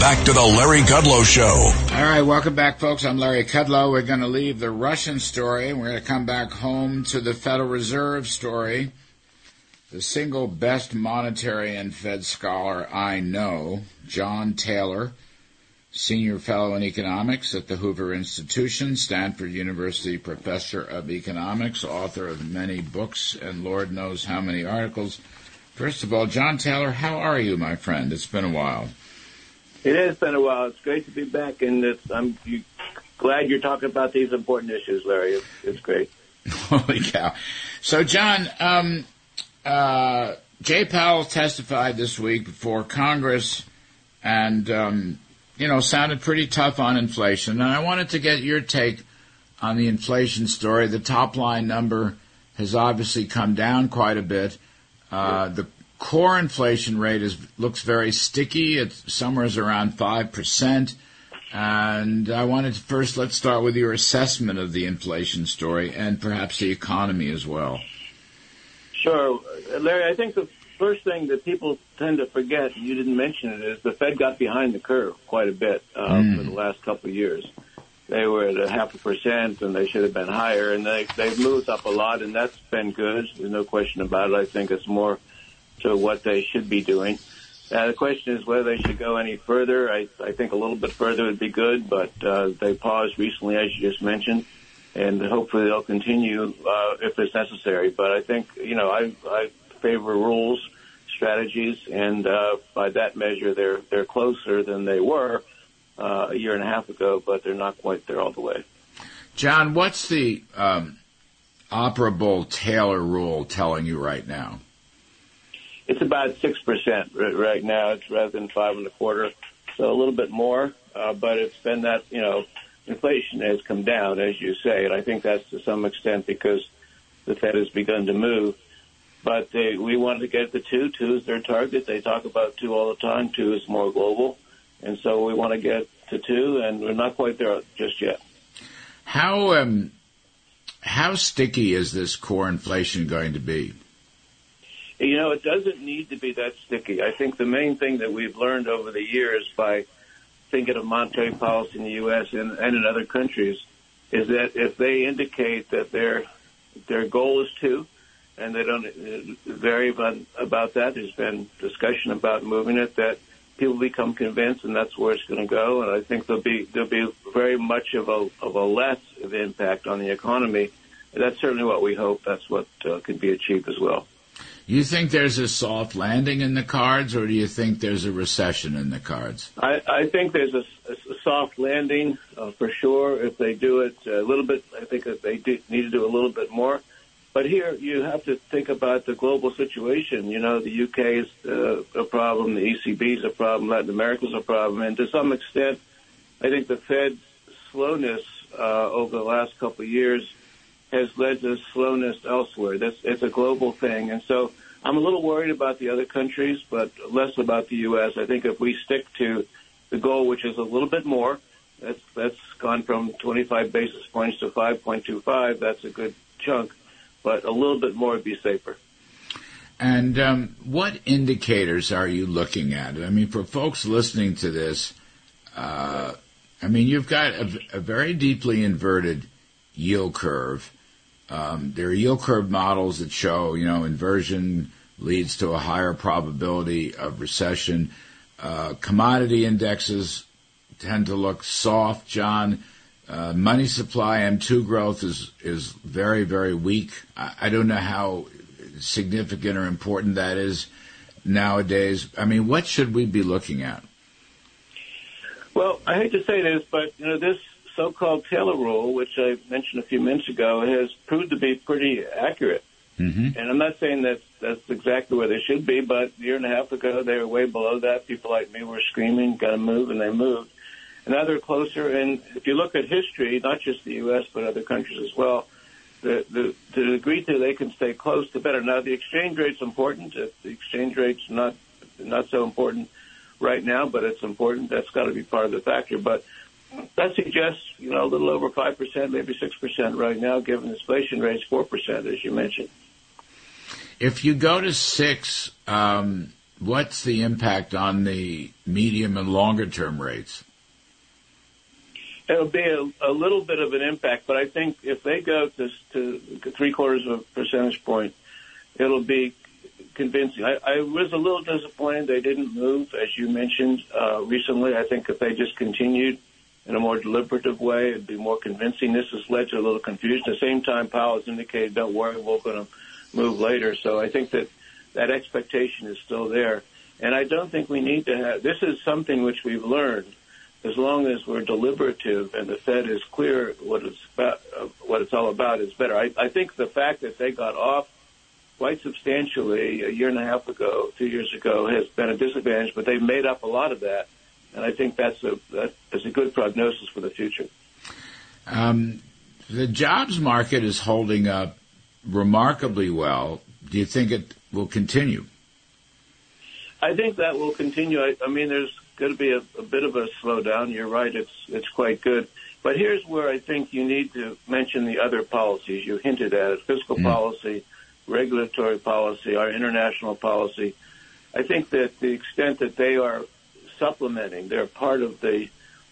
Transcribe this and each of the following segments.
back to the Larry Kudlow Show. All right, welcome back, folks. I'm Larry Kudlow. We're going to leave the Russian story and we're going to come back home to the Federal Reserve story. The single best monetary and Fed scholar I know, John Taylor, Senior Fellow in Economics at the Hoover Institution, Stanford University Professor of Economics, author of many books and Lord knows how many articles. First of all, John Taylor, how are you, my friend? It's been a while. It has been a while. It's great to be back, and it's, I'm you, glad you're talking about these important issues, Larry. It's, it's great. Holy cow! So, John, um, uh, Jay Powell testified this week before Congress, and um, you know sounded pretty tough on inflation. And I wanted to get your take on the inflation story. The top line number has obviously come down quite a bit. Uh, the core inflation rate is looks very sticky. It's somewhere around five percent. And I wanted to first let's start with your assessment of the inflation story and perhaps the economy as well. Sure, Larry. I think the first thing that people tend to forget, and you didn't mention it, is the Fed got behind the curve quite a bit uh, mm. for the last couple of years. They were at a half a percent, and they should have been higher. And they they've moved up a lot, and that's been good. There's no question about it. I think it's more to what they should be doing. The question is whether they should go any further. I, I think a little bit further would be good, but uh, they paused recently, as you just mentioned, and hopefully they'll continue uh, if it's necessary. But I think you know I, I favor rules, strategies, and uh, by that measure, they're they're closer than they were uh, a year and a half ago, but they're not quite there all the way. John, what's the um, operable Taylor rule telling you right now? It's about six percent right now. It's rather than five and a quarter, so a little bit more. Uh, but it's been that you know inflation has come down, as you say, and I think that's to some extent because the Fed has begun to move. But they, we wanted to get the two. Two is their target. They talk about two all the time. Two is more global, and so we want to get to two, and we're not quite there just yet. How um, how sticky is this core inflation going to be? You know, it doesn't need to be that sticky. I think the main thing that we've learned over the years by thinking of monetary policy in the U.S. and, and in other countries is that if they indicate that their their goal is to, and they don't uh, vary about, that, there's been discussion about moving it. That people become convinced, and that's where it's going to go. And I think there'll be there'll be very much of a of a less of impact on the economy. That's certainly what we hope. That's what uh, can be achieved as well. You think there's a soft landing in the cards, or do you think there's a recession in the cards? I, I think there's a, a soft landing uh, for sure. If they do it a little bit, I think that they do, need to do a little bit more. But here you have to think about the global situation. You know, the UK is uh, a problem, the ECB is a problem, Latin America is a problem, and to some extent, I think the Fed's slowness uh, over the last couple of years has led to slowness elsewhere. That's it's a global thing, and so I'm a little worried about the other countries, but less about the U.S. I think if we stick to the goal, which is a little bit more, that's that's gone from 25 basis points to 5.25. That's a good chunk, but a little bit more would be safer. And um, what indicators are you looking at? I mean, for folks listening to this, uh, I mean, you've got a, a very deeply inverted yield curve um, there are yield curve models that show, you know, inversion leads to a higher probability of recession. Uh, commodity indexes tend to look soft, John. Uh, money supply M2 growth is is very very weak. I, I don't know how significant or important that is nowadays. I mean, what should we be looking at? Well, I hate to say this, but you know this so-called Taylor rule, which I mentioned a few minutes ago, has proved to be pretty accurate. Mm-hmm. And I'm not saying that that's exactly where they should be, but a year and a half ago they were way below that. People like me were screaming, "Got to move," and they moved. And now they're closer. And if you look at history, not just the U.S. but other countries as well, the, the, the degree to they can stay close, the better. Now the exchange rate's important. If the exchange rate's not not so important right now, but it's important. That's got to be part of the factor. But that suggests, you know, a little over 5%, maybe 6% right now, given inflation rate's 4%, as you mentioned. If you go to 6, um, what's the impact on the medium and longer term rates? It'll be a, a, little bit of an impact, but I think if they go to, to three quarters of a percentage point, it'll be convincing. I, I was a little disappointed they didn't move, as you mentioned uh, recently. I think if they just continued in a more deliberative way, it'd be more convincing. This has led to a little confusion. At the same time, Powell has indicated, "Don't worry, we're going to move later." So I think that that expectation is still there, and I don't think we need to have. This is something which we've learned as long as we're deliberative and the Fed is clear what it's about, uh, what it's all about is better. I, I think the fact that they got off quite substantially a year and a half ago, two years ago, has been a disadvantage, but they've made up a lot of that, and I think that's a that is a good prognosis for the future. Um, the jobs market is holding up remarkably well. Do you think it will continue? I think that will continue. I, I mean, there's going to be a, a bit of a slowdown. You're right; it's it's quite good. But here's where I think you need to mention the other policies you hinted at: it, fiscal mm. policy, regulatory policy, our international policy. I think that the extent that they are supplementing, they're part of the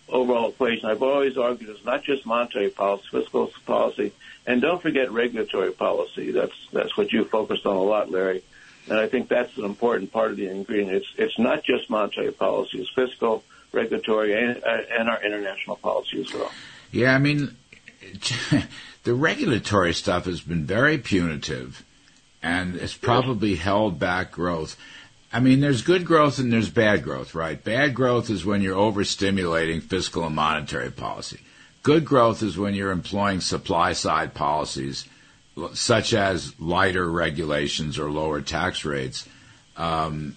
overall equation. I've always argued it's not just monetary policy, fiscal policy, and don't forget regulatory policy. That's that's what you focused on a lot, Larry. And I think that's an important part of the ingredient. It's, it's not just monetary policy, it's fiscal, regulatory, and, and our international policy as well. Yeah, I mean, the regulatory stuff has been very punitive and it's probably held back growth. I mean, there's good growth and there's bad growth, right? Bad growth is when you're overstimulating fiscal and monetary policy. Good growth is when you're employing supply side policies such as lighter regulations or lower tax rates. Um,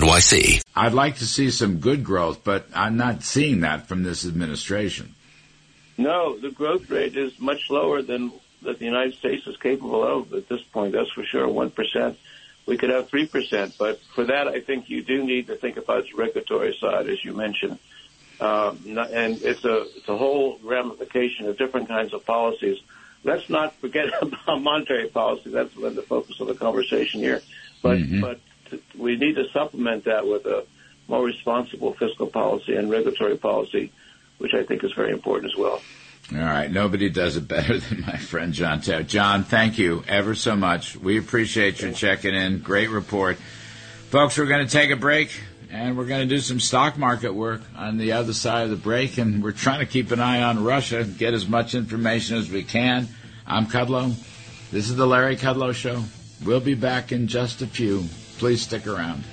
NYC. I'd like to see some good growth, but I'm not seeing that from this administration. No, the growth rate is much lower than that the United States is capable of at this point. That's for sure. One percent. We could have three percent, but for that, I think you do need to think about the regulatory side, as you mentioned. Um, and it's a it's a whole ramification of different kinds of policies. Let's not forget about monetary policy. That's the focus of the conversation here. But mm-hmm. but we need to supplement that with a more responsible fiscal policy and regulatory policy, which I think is very important as well. All right. Nobody does it better than my friend John Taylor. John, thank you ever so much. We appreciate your checking in. Great report. Folks, we're going to take a break and we're going to do some stock market work on the other side of the break. And we're trying to keep an eye on Russia, get as much information as we can. I'm Kudlow. This is the Larry Kudlow Show. We'll be back in just a few. Please stick around.